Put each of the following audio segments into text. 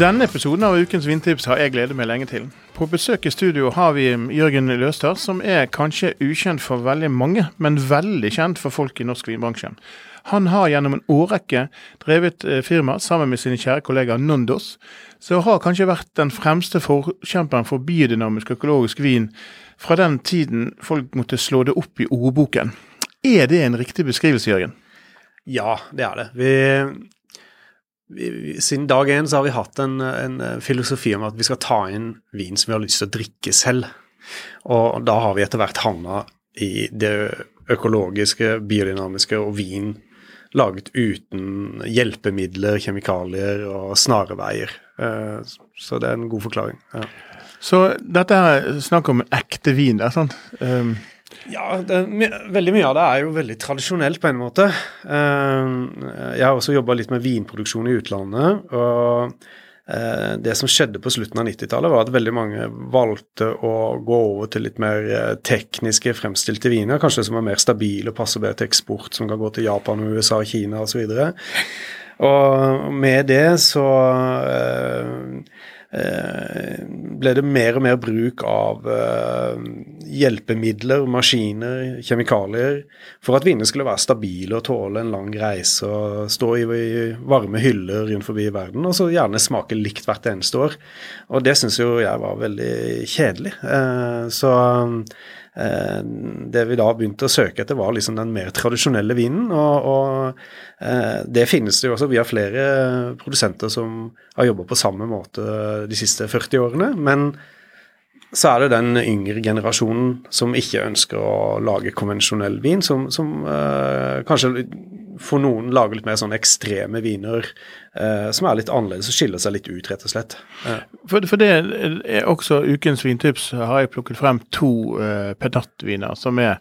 Denne episoden av Ukens vindtips har jeg gledet meg lenge til. På besøk i studio har vi Jørgen Løstad, som er kanskje ukjent for veldig mange, men veldig kjent for folk i norsk vinbransje. Han har gjennom en årrekke drevet eh, firma sammen med sine kjære kollegaer Nondos, som har kanskje vært den fremste forkjemperen for biodynamisk økologisk vin fra den tiden folk måtte slå det opp i ordboken. Er det en riktig beskrivelse, Jørgen? Ja, det er det. Vi, siden dag én har vi hatt en, en filosofi om at vi skal ta inn vin som vi har lyst til å drikke selv. Og da har vi etter hvert havna i det økologiske, biodynamiske og vin laget uten hjelpemidler, kjemikalier og snarveier. Eh, Så det er en god forklaring. Ja. Så dette er snakk om ekte vin, det er sant? Um, Ja, det, veldig mye av det er jo veldig tradisjonelt på en måte. Eh, jeg har også jobba litt med vinproduksjon i utlandet. og eh, det som skjedde på slutten av 90-tallet, var at veldig mange valgte å gå over til litt mer eh, tekniske fremstilte viner, kanskje som er mer stabile og passer bedre til eksport, som kan gå til Japan, USA, Kina osv. Og med det så eh, eh, ble det mer og mer bruk av eh, hjelpemidler, maskiner, kjemikalier, for at vinene skulle være stabile og tåle en lang reise og stå i, varme hyller rundt forbi verden, og så gjerne smake likt hvert eneste år. Og det syns jo jeg var veldig kjedelig. Så det vi da begynte å søke etter, var liksom den mer tradisjonelle vinen. Og, og eh, det finnes det jo også. Vi har flere produsenter som har jobba på samme måte de siste 40 årene. Men så er det den yngre generasjonen som ikke ønsker å lage konvensjonell vin, som, som eh, kanskje for noen lager litt mer sånn ekstreme viner eh, som er litt annerledes og skiller seg litt ut, rett og slett. Eh. For, for det er også ukens vintips har jeg plukket frem to uh, penatviner som er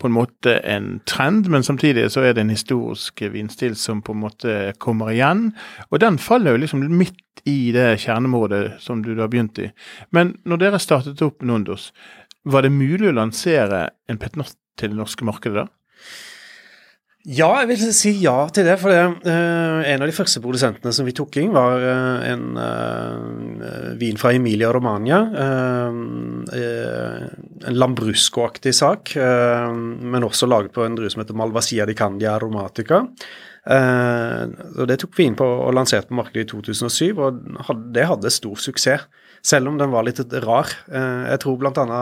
på en måte en trend, men samtidig så er det en historisk vinstil som på en måte kommer igjen. Og den faller jo liksom midt i det kjerneområdet som du da begynte i. Men når dere startet opp Nondos, var det mulig å lansere en petnat til det norske markedet da? Ja, jeg vil si ja til det. For det, uh, en av de første produsentene som vi tok inn, var uh, en uh, vin fra Emilia Romagna. en Lambrusco-aktig sak, men også laget på en drue som heter Malvasia di Candia aromatica. og Det tok vi inn på og lanserte på markedet i 2007, og det hadde stor suksess selv om den var litt rar. Eh, jeg tror bl.a.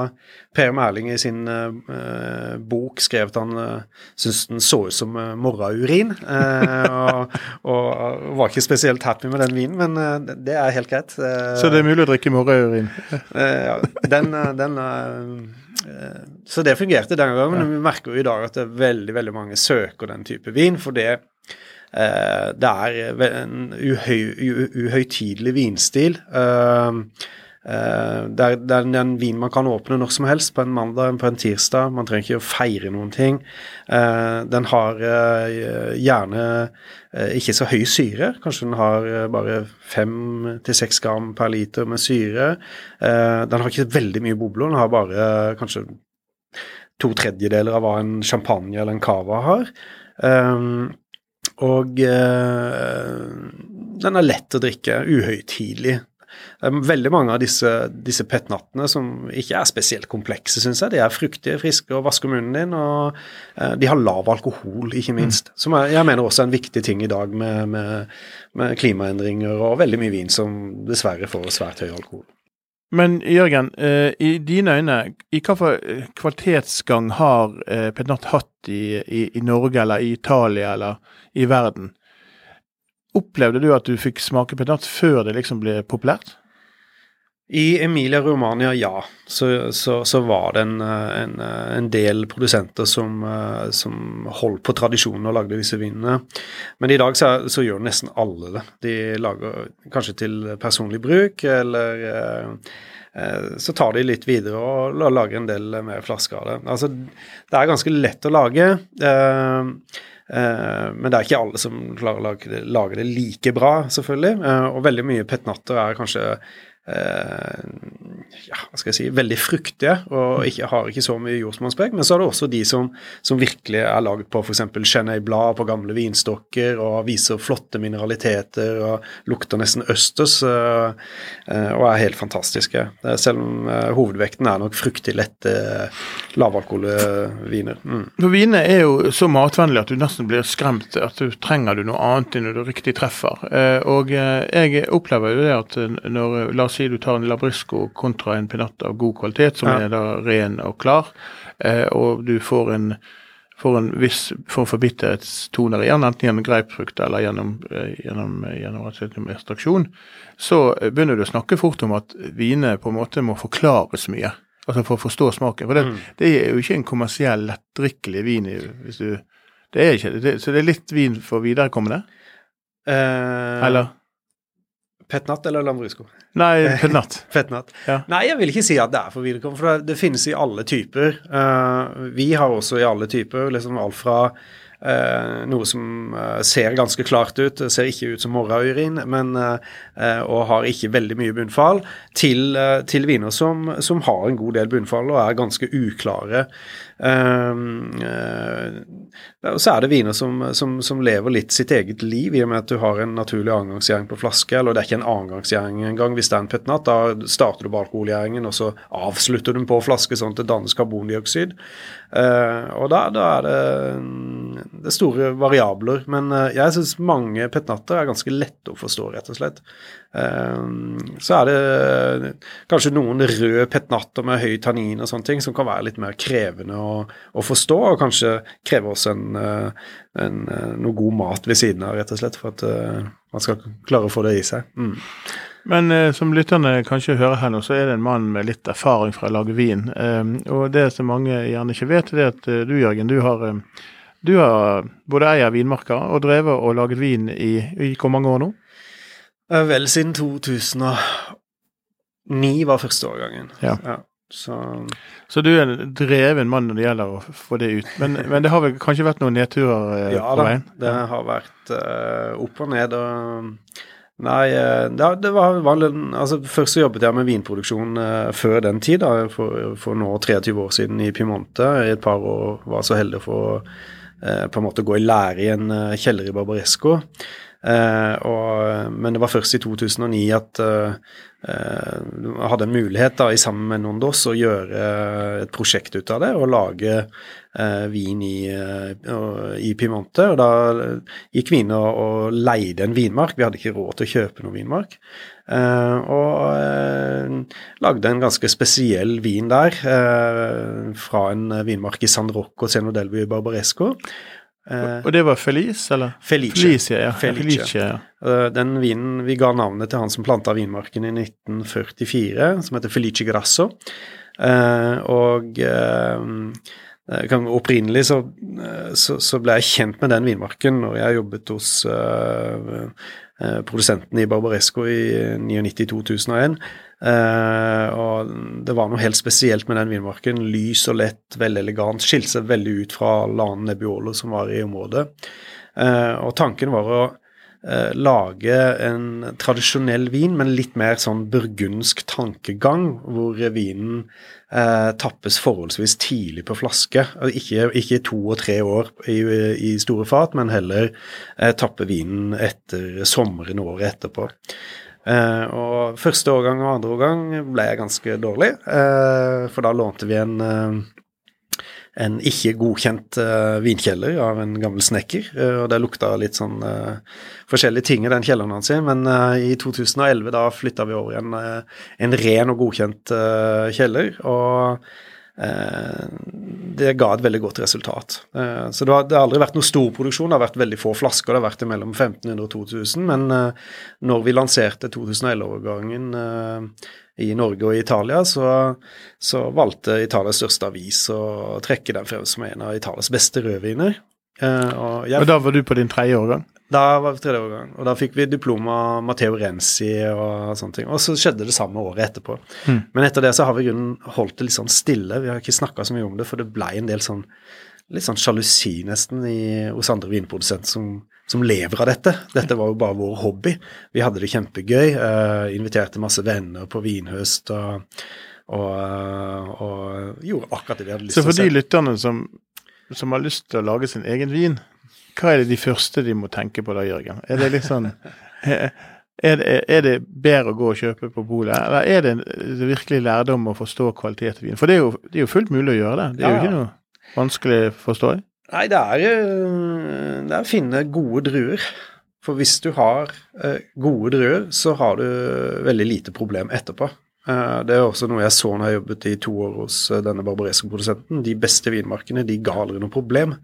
Per Merling i sin uh, bok skrev at han uh, syntes den så ut som morraurin, og, og, var ikke spesielt happy med den vinen, men det er helt greit. så det er mulig å drikke morraurin? ja, den, den Så det fungerte den gangen, men vi merker jo i dag at det er veldig, veldig mange søker den type vin, for det det er en uhøy, uhøytidelig vinstil. Uh, uh, det, er, det, er, en vin man kan åpne når som helst, på en mandag, på en tirsdag. Man trenger ikke å feire noen ting. den har gjerne ikke så høy syre. Kanskje den har bare fem til seks gram per liter med syre. den har ikke veldig mye bobler, den har bare kanskje to tredjedeler av hva en champagne eller en cava har. Og eh, den er lett å drikke, uhøytidelig. Det er veldig mange av disse, disse petnattene som ikke er spesielt komplekse, syns jeg. De er fruktige, friske og vasker munnen din, og eh, de har lav alkohol, ikke minst. Mm. Som jeg, jeg, mener også er en viktig ting i dag med, med, med klimaendringer og veldig mye vin som dessverre får svært høy alkohol. Men Jørgen, eh, i dine øyne, i hvilken kvalitetsgang har eh, Petnat hatt i, i, i, Norge eller i Italia eller i verden? opplevde du at du fikk smake Petnat før det liksom ble populært? I Emilia Romania, ja, så, så, så var det en, en, en, del produsenter som, som, holdt på tradisjonen og lagde disse vinene. Men i dag så, så, gjør nesten alle det. De lager kanskje til personlig bruk, eller eh, så tar de litt videre og lager en del mer flasker av det. Altså, det er ganske lett å lage. Eh, eh, men det er ikke alle som klarer å lage det, lage det like bra, selvfølgelig. Eh, og veldig mye petnatter er kanskje Eh, ja, hva skal jeg si, veldig fruktige og ikke, har ikke så mye jordsmonnspreg. Men så er det også de som, som virkelig er laget på f.eks. Chenet-blad på gamle vinstokker og viser flotte mineraliteter og lukter nesten østers uh, og er helt fantastiske. Selv om hovedvekten er nok fruktig lette lavalkoholviner. Mm. For Vinene er jo så matvennlige at du nesten blir skremt. at du Trenger du noe annet enn du riktig treffer. Og jeg opplever jo det at når la oss si du tar en Labrisco kontra en pinat av god kvalitet, som ja. er da ren og klar, eh, og du får en, får en viss form for bitterhetstoner igjen, enten gjennom greipfrukt eller gjennom, eh, gjennom, gjennom ekstraksjon, så begynner du å snakke fort om at viner på en måte må forklares mye. Altså for å forstå smaken. For det, mm. det er jo ikke en kommersiell, lettdrikkelig vin. hvis du det er ikke det. Så det er litt vin for viderekommende? Eh, Eller? Petnat eller Lambrusco? Nei, petnat. petnat. Ja. Nei, jeg vil ikke si at det er for viderekommende, for det, det, finnes i alle typer. Uh, vi har også i alle typer, liksom alt fra uh, noe som uh, ser ganske klart ut, ser ikke ut som morgenurin, men og har ikke veldig mye bunnfall, til, til viner som, som, har en god del bunnfall og er ganske uklare. Um, uh, så er det viner som, som, som, lever litt sitt eget liv, i og med at du har en naturlig avgangsgjæring på flaske. Eller det er ikke en avgangsgjæring engang hvis det er en petnat. Da starter du på alkoholgjæringen, og så avslutter du den på flaske sånn at det dannes karbondioksid. Uh, og da, da, er det, det er store variabler. Men uh, jeg syns mange petnatter er ganske lette å forstå, rett og slett. Så er det kanskje noen røde petnatter med høy tannin og sånne ting som kan være litt mer krevende å, å forstå, og kanskje kreve oss en, eh, en, eh, noe god mat ved siden av, rett og slett, for at uh, man skal klare å få det i seg. Mm. Men som lytterne kanskje hører her nå, så er det en mann med litt erfaring fra å lage vin. Um, og det som mange gjerne ikke vet, det er at du Jørgen, du har, du har både eier vinmarker og drevet og laget vin i, i hvor mange år nå? Vel, siden 2009 var første årgangen. Ja. ja. Så, så du er en dreven mann når det gjelder å få det ut. Men, men det har vel kanskje vært noen nedturer eh, ja, på veien? Ja, det har vært uh, opp og ned. og Nei, eh, det, var vanlig altså Først så jobbet jeg med vinproduksjon uh, før den tid, da, for, for, nå 23 år siden i Piemonte. I et par år var så heldig å få uh, på en måte gå i lære i en kjeller i Barbaresco. Og, men det var først i 2009 at jeg hadde en mulighet da, i sammen med Nondos å gjøre et prosjekt ut av det og lage vin i, i, Piemonte. Og da gikk vi inn og, og, leide en vinmark. Vi hadde ikke råd til å kjøpe noen vinmark. og lagde en ganske spesiell vin der fra en vinmark i San Rocco Seno Delvi Barbaresco. Uh, og det var Felice, eller? Felice. Felice, ja. Felice. Felice ja. Uh, den vinen Vi ga navnet til han som planta vinmarken i 1944, som heter Felice Grasso. Uh, og opprinnelig så, så, så, ble jeg kjent med den vinmarken når jeg jobbet hos produsenten i Barbaresco i 99-2001. Uh, og det var noe helt spesielt med den vinmarken. Lys og lett, veldig elegant. Skilte seg veldig ut fra andre Nebbiolo som var i området. Uh, og tanken var å uh, lage en tradisjonell vin, men litt mer sånn burgundsk tankegang, hvor vinen tappes forholdsvis tidlig på flaske. Ikke, ikke to og tre år i, i store fat, men heller tappe vinen etter sommeren året etterpå. Uh, og første årgang og andre årgang ble jeg ganske dårlig, uh, for da lånte vi en, uh, en ikke godkjent vinkjeller av en gammel snekker, og det lukta litt sånn forskjellige ting i den kjelleren hans, men i 2011 da flytta vi over i en ren og godkjent kjeller, og det ga et veldig godt resultat. Så det har, det har, aldri vært noe stor produksjon, det har vært veldig få flasker. Det har vært mellom 1500 og 2000. Men når vi lanserte 2011-årgangen i Norge og i Italia, så, så, valgte Italias største avis å trekke den frem som en av Italias beste rødviner. Og, jeg, og da var du på din tredje årgang? Da var vi tredje årgang, og da fikk vi diplom av Matteo Renzi og sånne ting. Og så skjedde det samme året etterpå. Mm. Men etter det så har vi grunnen holdt det litt sånn stille. Vi har ikke snakka så mye om det, for det blei en del sånn litt sånn sjalusi nesten i, hos andre vinprodusenter som, som, lever av dette. Dette var jo bare vår hobby. Vi hadde det kjempegøy. Uh, inviterte masse venner på vinhøst og, og, uh, og gjorde akkurat det vi hadde lyst til å se. Så for de lytterne som, som har lyst til å lage sin egen vin, hva er det de første de må tenke på da, Jørgen? Er det litt sånn er det, er det, bedre å gå og kjøpe på polet, eller er det virkelig lærdom å forstå kvalitet i vin? For det er, jo, det er, jo, fullt mulig å gjøre det. Det er jo ikke noe vanskelig å forstå. Nei, det er, det er å finne gode druer. For hvis du har eh, gode druer, så har du veldig lite problem etterpå. Eh, det er også noe jeg så når jeg jobbet i to år hos eh, denne barbaresco-produsenten. De beste vinmarkene de ga aldri noe problem.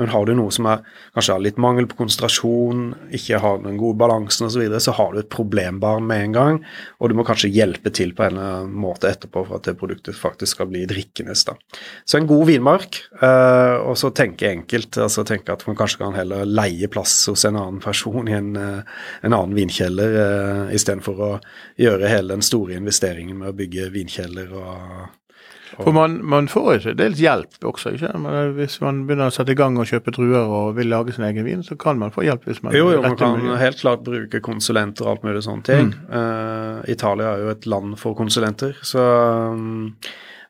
Men har du noe som er, kanskje har litt mangel på konsentrasjon, ikke har den gode balansen osv., så, videre, så har du et problembarn med en gang, og du må kanskje hjelpe til på en måte etterpå for at det produktet faktisk skal bli drikkende. Så en god vinmark, eh, og så tenke enkelt. altså tenke at man kanskje kan heller leie plass hos en annen person i en, en annen vinkjeller, istedenfor å gjøre hele den store investeringen utfordringen med å bygge vinkjeller og, og For man, man får jo dels hjelp også, ikke man, Hvis man begynner å sette i gang og kjøpe druer og vil lage sin egen vin, så kan man få hjelp hvis man Jo, jo, man kan helt klart bruke konsulenter og alt mulig sånne ting. Mm. Uh, Italia er jo et land for konsulenter, så um,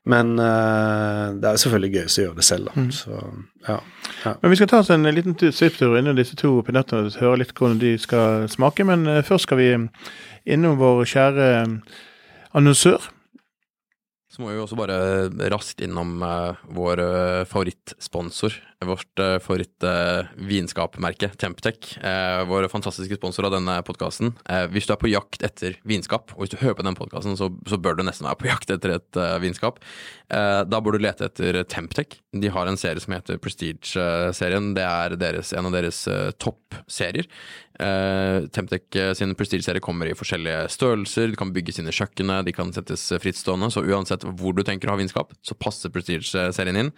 men uh, det er selvfølgelig gøy å gjøre det selv, da. Mm. Så, ja, ja. Men vi skal ta oss en liten svipptur innom disse to pinettene og høre litt hvordan de skal smake. Men uh, først skal vi innom vår kjære annonsør. Så må vi også bare raskt innom uh, vår uh, favorittsponsor. Vårt uh, favoritt-vinskapmerke, Temptec. vår fantastiske sponsor av denne podkasten. hvis du er på jakt etter vinskap, og hvis du hører på denne podkasten, så, så, bør du nesten være på jakt etter et vinskap. da bør du lete etter Temptec. De har en serie som heter Prestige-serien. Det er deres, en av deres toppserier. Temptec eh, sin Prestige-serie kommer i forskjellige størrelser, de kan bygges inn i kjøkkenet, de kan settes frittstående, så uansett hvor du tenker å ha vinskap, så passer Prestige-serien inn.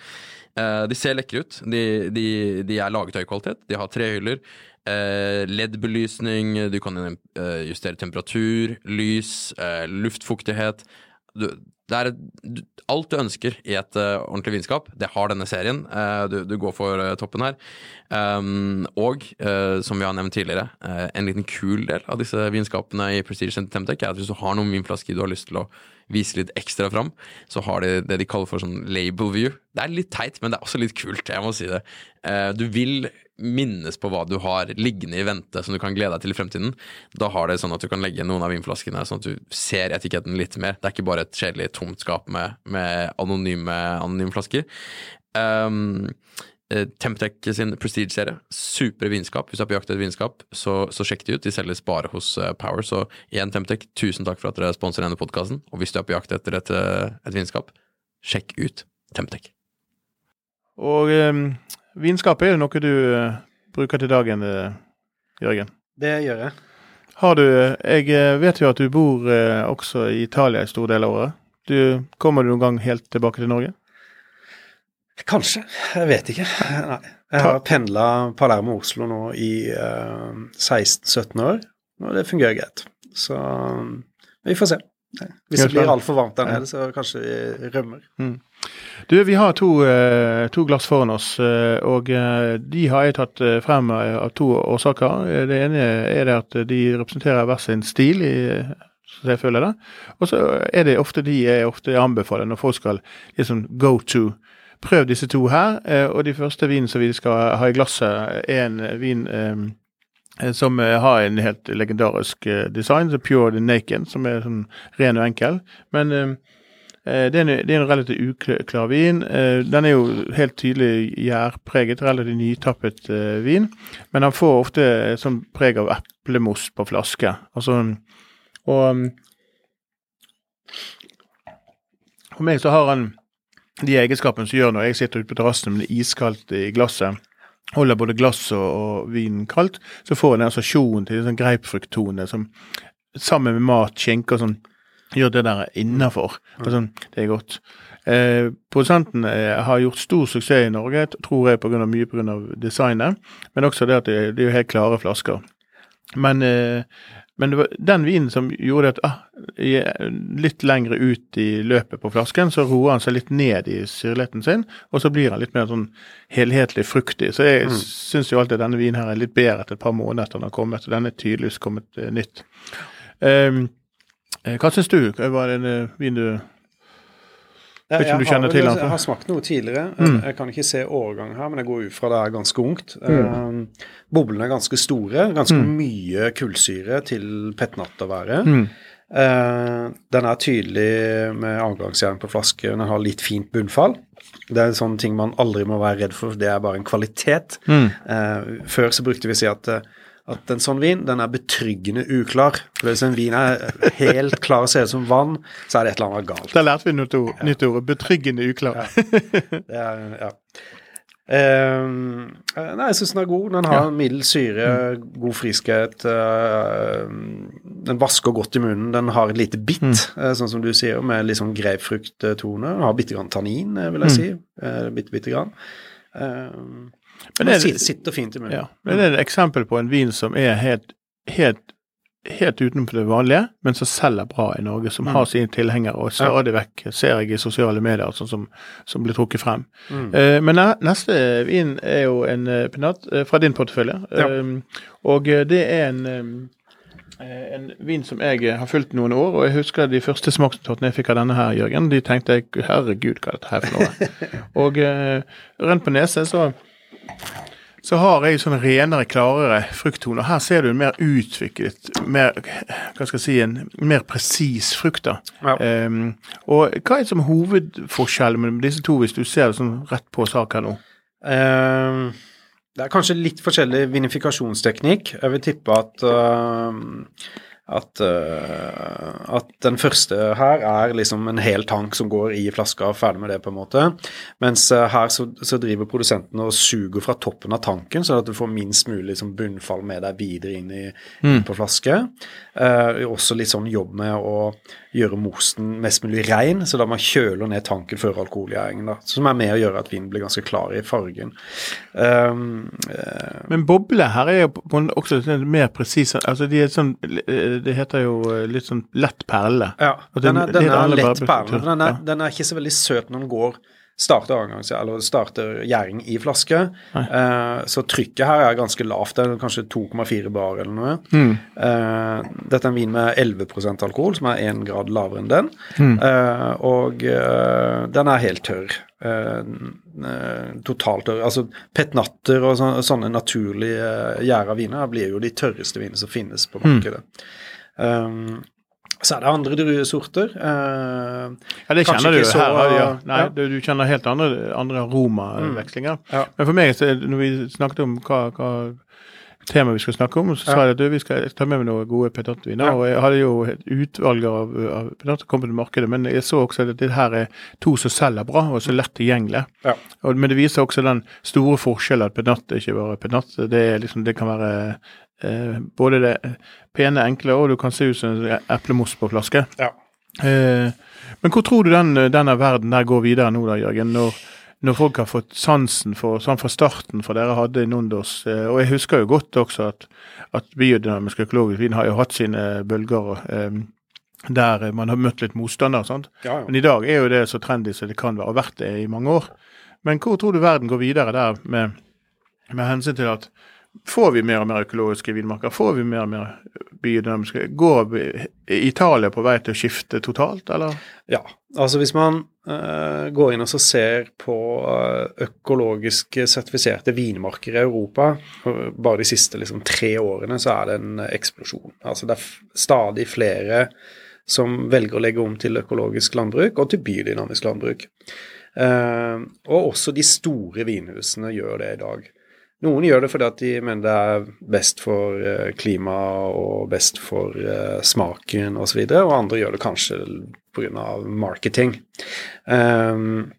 Uh, de ser lekre ut, de, de, de er laget høy kvalitet, de har tre hyller. Uh, LED-belysning, du kan justere temperatur, lys, luftfuktighet. Du, det er alt du ønsker i et uh, ordentlig vinskap. Det har denne serien. Uh, du, du, går for uh, toppen her. Um, og som vi har nevnt tidligere, en liten kul del av disse vinskapene i Prestige Center Temtec er at hvis du har noen vinflasker du har lyst til å vise litt ekstra fram, så har de det de kaller for sånn label view. Det er litt teit, men det er også litt kult. Jeg må si det. du vil minnes på hva du har liggende i vente som du kan glede deg til i fremtiden. Da har det sånn at du kan legge noen av vinflaskene sånn at du ser etiketten litt mer. Det er ikke bare et kjedelig tomt skap med, med anonyme, anonyme flasker. Um, Temptec sin Prestige-serie. Supre vinskap. Hvis du er på jakt etter vinskap, så, så, sjekk de ut. De selges bare hos uh, Power. Så igjen, Temptec, tusen takk for at dere sponser denne podkasten. Og hvis du er på jakt etter et, eh, et vinskap, sjekk ut Temptec. Og eh, Vinskap er jo noe du uh, bruker til dagen, Jørgen? Det gjør jeg. Har du Jeg eh, vet jo at du bor også i Italia i stor del av året. Du, kommer du noen gang helt tilbake til Norge? Kanskje. Jeg vet ikke. Nei. Jeg har pendla Palermo-Oslo nå i 16-17 år, og det fungerer greit. Så vi får se. Hvis det blir altfor varmt der nede, så kanskje vi rømmer. Mm. Du, vi har to, uh, to, glass foran oss, uh, og uh, de har jeg tatt frem av to årsaker. Det ene er det at de representerer hver sin stil, i, jeg føler det. Og så er det ofte de jeg ofte anbefaler når folk skal liksom go to. Prøv disse to her. og de første vinene som vi skal ha i glasset, er en vin um, som har en helt legendarisk design, så Pure the Naked, som er sånn ren og enkel. Men Eh, det er, en, det er en relativt uklar vin. Eh, den er jo helt tydelig gjærpreget, relativt nytappet eh, vin. Men han får ofte sånn preg av eplemos på flaske. Altså, og For meg så har han de egenskapene som gjør når jeg sitter ute på terrassen med det iskaldt i glasset, holder både glasset og, og vin kaldt, så får jeg den assosiasjonen til en sånn greipfrukttone som sammen med mat, skinke og sånn, gjør det der innafor. Sånn, det er godt. Eh, Produsenten eh, har gjort stor suksess i Norge, tror jeg på grunn av mye pga. designet, men også det at det, det er helt klare flasker. Men, eh, men det var den vinen som gjorde at ah, litt lengre ut i løpet på flasken, så roer han seg litt ned i syrligheten sin, og så blir han litt mer sånn helhetlig fruktig. Så jeg mm. syns jo alltid denne vinen her er litt bedre etter et par måneder etter den har kommet, og den er tydeligvis kommet eh, nytt. Um, hva syns du? Hva var det en eh, vin du Vet ikke om du kjenner har, til den, Jeg har smakt noe tidligere. Mm. Jeg kan ikke se årgang her, men jeg går ut fra det er ganske ungt. Eh, boblene er ganske store. Ganske mye kullsyre til petnatt å være. Mm. Eh, den er tydelig med avgangsjern på flaske. Den har litt fint bunnfall. Det er en sånn ting man aldri må være redd for, det er bare en kvalitet. Mm. Eh, før så brukte vi å si at, eh, at en sånn vin den er betryggende uklar. For Hvis en vin er helt klar og ser ut som vann, så er det et eller annet galt. Der lærte vi nytt ord. Nytt ord betryggende uklar. Det er, ja. Eh, nei, jeg syns den er god. Den har Ja. middels syre, god friskhet. Uh, den vasker godt i munnen. Den har et lite bitt, eh, sånn som du sier, med litt sånn grapefrukttone. Den har bitte grann tannin, eh, vil jeg si. Uh, bitte, bitte grann. Ehm, Men det er- sitter, fint i munnen. Ja. Men det er et eksempel på en vin som er helt, helt, helt utenfor det vanlige, men som selger bra i Norge, som har sine tilhengere, og stadig vekk ser jeg i sosiale medier sånn som, som blir trukket frem. Mm. Uh, men neste vin er jo en uh, pinat uh, fra din portefølje, Ja. uh, og eh, det er en um, en vin som jeg eh, har fulgt noen år, og jeg husker de første smakstortene jeg fikk av denne her, Jørgen. De tenkte jeg herregud, hva er dette her for noe? og uh, rent på nese så så har jeg sånn renere, klarere frukttone. Her ser du en mer utviklet, mer, hva skal jeg si, en mer presis frukt. da. Ja. Um, og hva er som hovedforskjellen mellom disse to, hvis du ser sånn rett på sak her nå? Ehm, det er kanskje litt forskjellig vinifikasjonsteknikk. Jeg vil tippe at ehm, at, uh, at den første her er liksom en hel tank som går i flaska, og ferdig med det, på en måte. Mens uh, her så, så driver produsenten og suger fra toppen av tanken, sånn at du får minst mulig liksom, bunnfall med deg videre inn, i, inn på flaske. Uh, også litt sånn jobb med å gjøre mosten mest mulig rein, så da man kjøler ned tanken før alkoholgjæringen, som er med å gjøre at vinen blir ganske klar i fargen. Um, uh, Men boble her er jo på en, også mer presis. Altså, de er sånn eh, Det heter jo eh, litt sånn lett perle. Ja, den den- den er, den er er lett perle. Den, er- den er ikke så veldig søt når den går starter avgangs, eller starter gjæring i flaske. Uh, så trykket her er ganske lavt. Det er kanskje 2,4 bar eller noe. Mm. Uh, dette er en vin med 11% alkohol, som er én grad lavere enn den. Mm. Uh, og den er helt tørr. Totalt tørr. Altså petnatter og sånne, sånne naturlige gjæra viner blir jo de tørreste vinene som finnes på Mm. markedet. Um, så er det andre druesorter. Eh, Ja, det kjenner du. jo her, har ja. Nei, ja. Du, kjenner helt andre, andre aromavekslinger. Ja. Men for meg, så, når vi snakket om hva, hva tema vi skal snakke om, så sa jeg at du, vi skal ta med meg noen gode petatviner. Ja. Og jeg hadde jo et utvalg av, av petatter kommet til markedet, men jeg så også at det her er to som selger bra, og så lett tilgjengelig. Men det viser også den store forskjellen at er ikke bare penat. Det, liksom, det kan være eh, både det pene, enkle, og du kan se ut som eplemos på flaske. ja. Eh, men hvor tror du den, denne verden der går videre nå, da, Jørgen? Når, når folk har fått sansen for, sånn fra starten for dere hadde Nondos. Eh, og jeg husker jo godt også at, at biodynamisk økologisk vin har jo hatt sine bølger eh, der man har møtt litt motstander. sant? Ja, ja. Men i dag er jo det så trendy som det kan være, og vært det i mange år. Men hvor tror du verden går videre der med, med hensyn til at Får vi mer og mer økologiske vinmarker? Får vi mer og mer biodynamiske? Går Italia på vei til å skifte totalt, eller? Ja, altså hvis man uh, går inn og ser på eh, økologisk sertifiserte vinmarker i Europa, bare de siste liksom, tre årene så er det en eksplosjon. Altså det er stadig flere som velger å legge om til økologisk landbruk og til biodynamisk landbruk. Uh, og også de store vinhusene gjør det i dag. Noen gjør det fordi at de mener det er best for eh, klimaet og best for eh, smaken osv., og, så og andre gjør det kanskje pga. marketing. Um,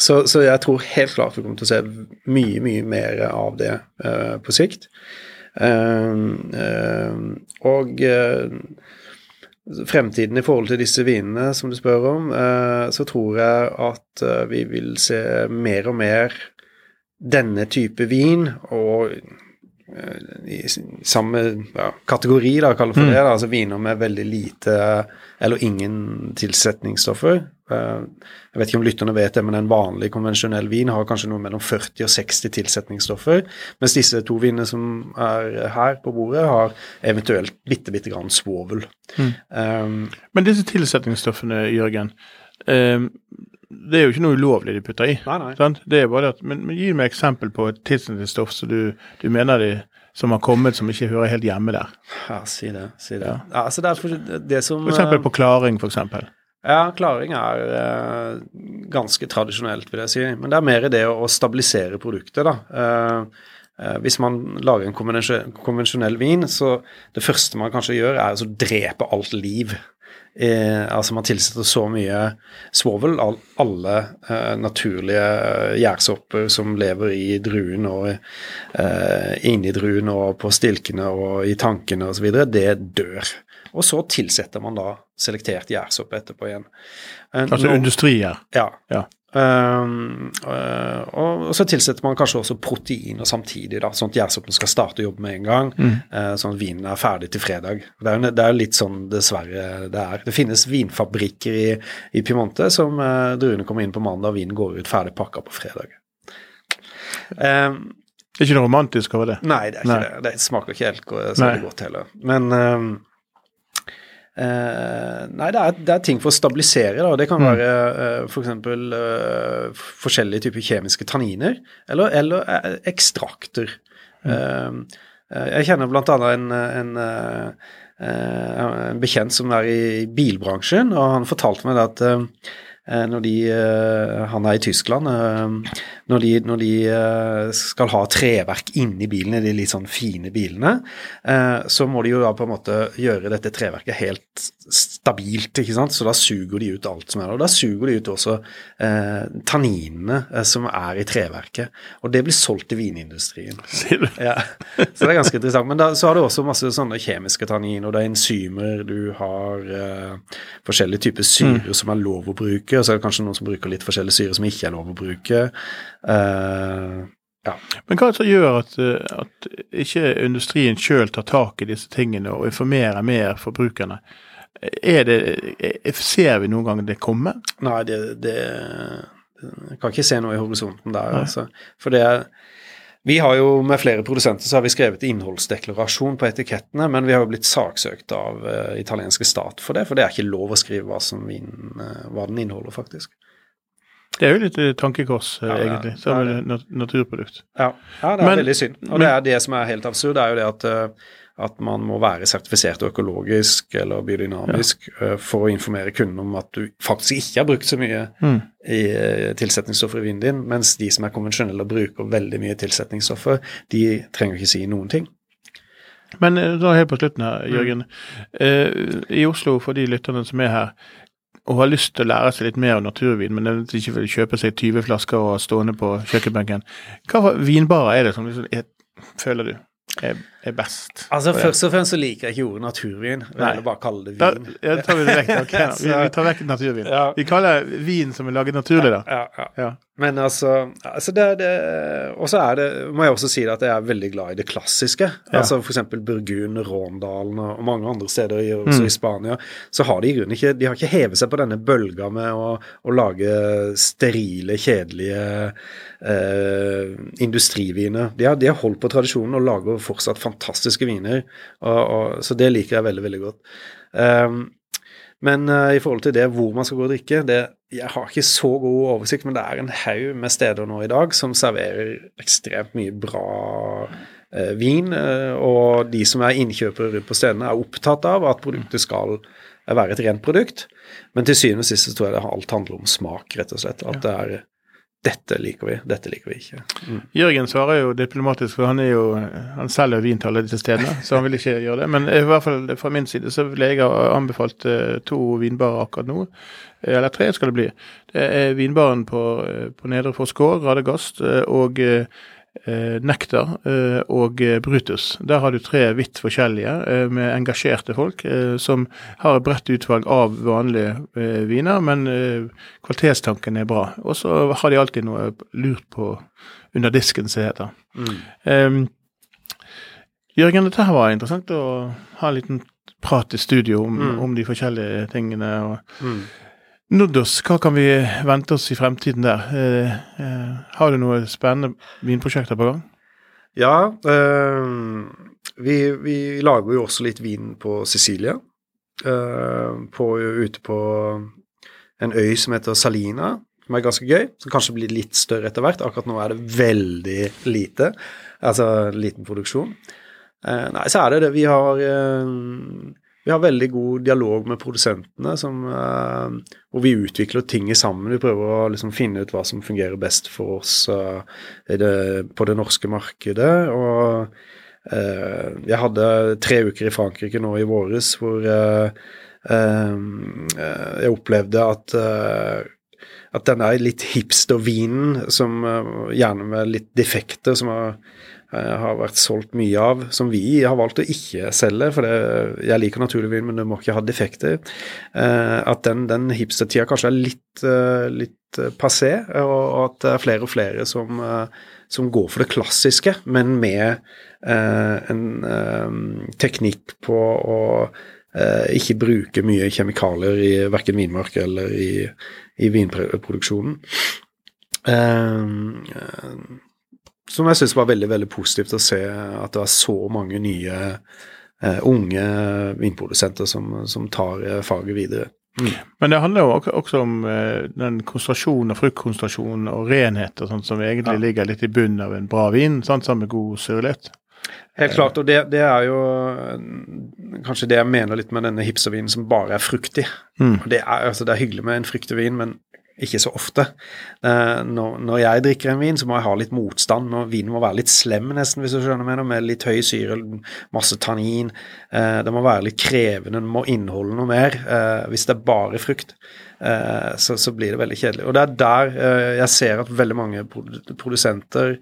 Så, så, jeg tror helt klart vi kommer til å se mye, mye mer av det uh, på sikt. Um, um, og fremtiden i forhold til disse vinene som du spør om, så tror jeg at vi vil se mer og mer denne type vin, og i samme ja, kategori, da, kaller for mm. det, da, altså viner med veldig lite eller ingen tilsetningsstoffer. Eh, jeg vet ikke om lytterne vet det, men en vanlig konvensjonell vin har kanskje noe mellom 40 og 60 tilsetningsstoffer, mens disse to vinene som er her på bordet, har eventuelt bitte, bitte grann svovel. Mm. Um, men disse tilsetningsstoffene, Jørgen, um, det er jo ikke noe ulovlig de putter i. Nei, nei. Det er bare at, men, men Gi meg eksempel på et tilsetningsstoff som du, du mener de som har kommet som ikke hører helt hjemme der. Ja, si det. Si det. Ja. Ja, altså det, for, det som For eksempel på klaring, for eksempel. Ja, klaring er eh, ganske tradisjonelt, vil jeg si. Men det er mer det å, stabilisere produktet, da. Eh, eh, hvis man lager en konvensjonell vin, så det første man kanskje gjør, er å drepe alt liv. Eh, altså Man tilsetter så mye svovel, av alle eh, naturlige gjærsopper som lever i druen og eh, inni druen og på stilkene og i tankene osv., det dør. Og så tilsetter man da selektert gjærsopp etterpå igjen. Altså Nå, industrier? Ja. ja. Um, uh, og, så tilsetter man kanskje også proteiner samtidig, da, sånn at gjærsoppen skal starte å jobbe med en gang. Mm. Uh, sånn at vinen er ferdig til fredag. Det er, det er litt sånn dessverre det er. Det finnes vinfabrikker i, i Piemonte som uh, druene kommer inn på mandag, og vinen går ut ferdig pakka på fredag. Um, det er ikke noe romantisk over det? Nei, det er ikke nei. det. Det smaker ikke helt så godt heller. Men um, Uh, nei, det er, det er, ting for å stabilisere. Da. Det kan mm. være uh, f.eks. For uh, forskjellige typer kjemiske tanniner, eller, eller uh, ekstrakter. Mm. jeg kjenner bl.a. en, en, en bekjent som er i bilbransjen, og han fortalte meg at når de, han er i Tyskland, når de, når de skal ha treverk inni bilene, de litt sånn fine bilene, så må de jo da på en måte gjøre dette treverket helt stabilt, ikke sant, så da suger de ut alt som er der. Og da suger de ut også eh, tanninene eh, som er i treverket, og det blir solgt til vinindustrien. Sier du? Ja, så det er ganske interessant. Men da, så har du også masse sånne kjemiske tanniner, og det er enzymer, du har eh, forskjellige typer syre mm. som er lov å bruke, og så er det kanskje noen som bruker litt forskjellige syre som ikke er lov å bruke. Eh, ja. Men hva er det som gjør at, eh, at ikke industrien sjøl tar tak i disse tingene og informerer mer forbrukerne? Er det, ser vi noen gang det komme? Nei, det, det Jeg kan ikke se noe i horisonten der. Altså. For det vi har jo med flere produsenter så har vi skrevet innholdsdeklarasjon på etikettene, men vi har jo blitt saksøkt av uh, italienske stat for det, for det er ikke lov å skrive hva, som vin, uh, hva den inneholder, faktisk. Det er jo litt eh, tankekors, ja, egentlig, som et naturprodukt. Ja. ja, det er men, veldig synd. Og men, det er det som er helt absurd, det er jo det at, at man må være sertifisert økologisk eller biodynamisk ja. Eh, for å informere kunden om at du faktisk ikke har brukt så mye mm. i tilsetningsstoffer i vinen din, mens de som er konvensjonelle og bruker veldig mye tilsetningsstoffer, de trenger ikke si noen ting. Men da helt på slutten her, mm. Jørgen. Mm. Eh, I Oslo, for de lytterne som er her, og har lyst til å lære seg litt mer om naturvin, men ikke vil kjøpe seg 20 flasker og stående på kjøkkenbenken. Hva vinbarer er det som liksom er, føler du er, er best? Altså Først og fremst så liker jeg ikke ordet naturvin. Jeg vil bare kalle det vin. Da, ja, tar vi, det vekk. Okay, vi, vi, tar vekk naturvin. Ja. Vi kaller det vin som er laget naturlig, da. Ja, ja, ja. Men altså, altså det, det Og så er det, må jeg også si at jeg er veldig glad i det klassiske. Ja. Altså f.eks. Burgund, Råndalen og mange andre steder, også mm. i Spania, så har de i grunnen ikke De har ikke hevet seg på denne bølga med å, å lage sterile, kjedelige eh, industriviner. De har, de har, holdt på tradisjonen og lager fortsatt fantastiske viner, og, og, så det liker jeg veldig, veldig godt. Um, men uh, i forhold til det hvor man skal gå og drikke det, Jeg har ikke så god oversikt, men det er en haug med steder nå i dag som serverer ekstremt mye bra eh, vin. Uh, og de som er innkjøpere rundt på stedene, er opptatt av at produktet skal være et rent produkt. Men til syvende og sist tror jeg det alt handler om smak, rett og slett. At det er dette liker vi, dette liker vi ikke. Mm. Jørgen svarer jo diplomatisk, for han er jo, han selger vin til alle disse stedene, så han vil ikke gjøre det. Men i hvert fall fra min side så ville jeg ha anbefalt uh, to vinbarer akkurat nå. Eh, eller tre skal det bli. Det er vinbaren på, på Nedre Forskår, Radegast, og Eh, Nektar eh, og eh, Brutus. Der har du tre vidt forskjellige med engasjerte folk som har et bredt utvalg av vanlige viner, men kvalitetstanken er bra. Og så har de alltid noe lurt på under disken, som det heter. Mm. Um, Jørgen, dette her var interessant å ha en liten prat i studio om, mm. om de forskjellige tingene. og mm. Noddos, hva kan vi vente oss i fremtiden der? Eh, eh, har du noen spennende vinprosjekter på gang? Ja, eh, vi, vi, lager jo også litt vin på Sicilia. Eh, på, ute på en øy som heter Salina, som er ganske gøy. Som kanskje blir litt større etter hvert. Akkurat nå er det veldig lite, altså liten produksjon. Eh, nei, så er det det vi har eh, vi har veldig god dialog med produsentene, som, uh, hvor vi utvikler ting sammen. Vi prøver å liksom, finne ut hva som fungerer best for oss uh, det, på det norske markedet. Og uh, jeg hadde tre uker i Frankrike nå i våres hvor jeg opplevde at at den er litt hipster-vinen, gjerne med litt defekter, som har har vært solgt mye av, som vi har valgt å ikke selge. For det, jeg liker naturligvin, men du må ikke ha defekter. Eh, at den, den hipstertida kanskje er litt, eh, litt passé, og at det er flere og flere som, som går for det klassiske, men med en teknikk på å ikke bruke mye kjemikalier i verken vinmark eller i, i vinproduksjonen. Som jeg syns var veldig veldig positivt å se at det var så mange nye uh, unge vinprodusenter som, som tar uh, faget videre. Mm. Men det handler jo også om uh, den konsentrasjonen og fruktkonsentrasjonen og renhet og sånt som egentlig ja. ligger litt i bunnen av en bra vin, sant, sammen med god syrlighet. Helt klart, og det, det, er jo kanskje det jeg mener litt med denne hipservinen som bare er fruktig. Mm. Det, er, altså, det er hyggelig med en fruktig vin, men ikke så ofte. Eh, når, jeg drikker en vin, så må jeg ha litt motstand. og Vinen må være litt slem, nesten, hvis du skjønner meg, med litt høy syre, masse tannin. Eh, det må være litt krevende, den må inneholde noe mer. Eh, hvis det er bare frukt, så, blir det veldig kjedelig. Og det er der jeg ser at veldig mange produsenter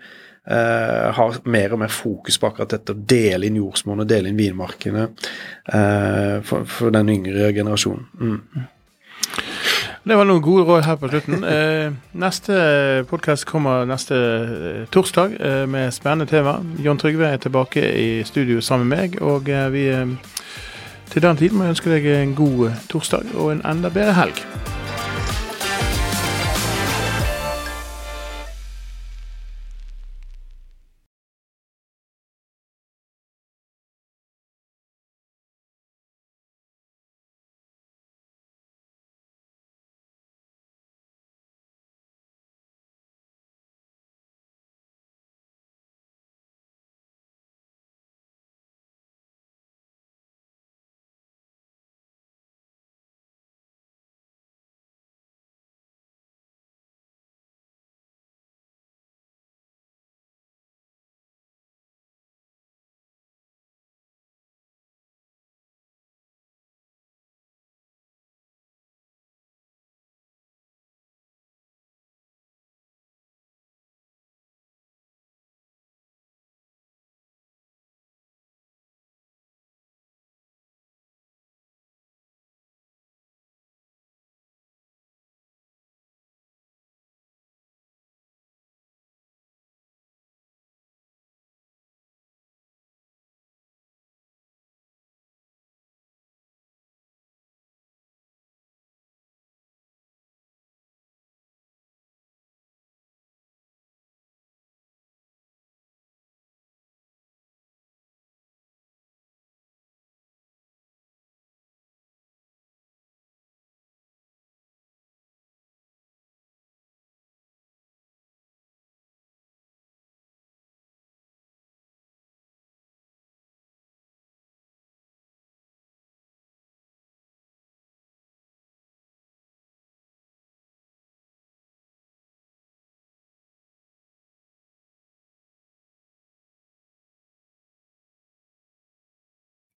har mer og mer fokus på akkurat dette å dele inn jordsmonnet, dele inn vinmarkene for, for, den yngre generasjonen. Mm. Det var noen gode råd her på slutten. Eh, neste podkast kommer neste eh, torsdag eh, med spennende tema. John Trygve er tilbake i studio sammen med meg. Og vi til den tid må jeg ønske deg en god torsdag og en enda bedre helg.